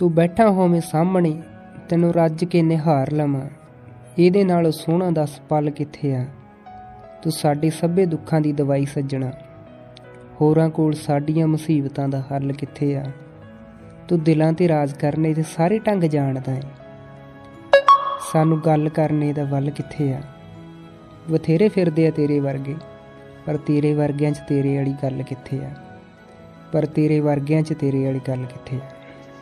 ਤੂੰ ਬੈਠਾ ਹੋਵੇਂ ਸਾਹਮਣੇ, ਤੈਨੂੰ ਰੱਜ ਕੇ ਨਿਹਾਰ ਲਵਾਂ। ਇਹਦੇ ਨਾਲ ਸੋਹਣਾ ਦੱਸ ਪਲ ਕਿੱਥੇ ਆ? ਤੂੰ ਸਾਡੇ ਸਭੇ ਦੁੱਖਾਂ ਦੀ ਦਵਾਈ ਸੱਜਣਾ। ਹੋਰਾਂ ਕੋਲ ਸਾਡੀਆਂ ਮੁਸੀਬਤਾਂ ਦਾ ਹੱਲ ਕਿੱਥੇ ਆ? ਤੂੰ ਦਿਲਾਂ ਤੇ ਰਾਜ ਕਰਨੇ ਦੇ ਸਾਰੇ ਢੰਗ ਜਾਣਦਾ ਹੈ ਸਾਨੂੰ ਗੱਲ ਕਰਨੇ ਦਾ ਵੱਲ ਕਿੱਥੇ ਆ? ਬਥੇਰੇ ਫਿਰਦੇ ਆ ਤੇਰੇ ਵਰਗੇ, ਪਰ ਤੇਰੇ ਵਰਗਿਆਂ 'ਚ ਤੇਰੇ ਵਾਲੀ ਗੱਲ ਕਿੱਥੇ ਆ? ਪਰ ਤੇਰੇ ਵਰਗਿਆਂ 'ਚ ਤੇਰੇ ਵਾਲੀ ਗੱਲ ਕਿੱਥੇ ਆ?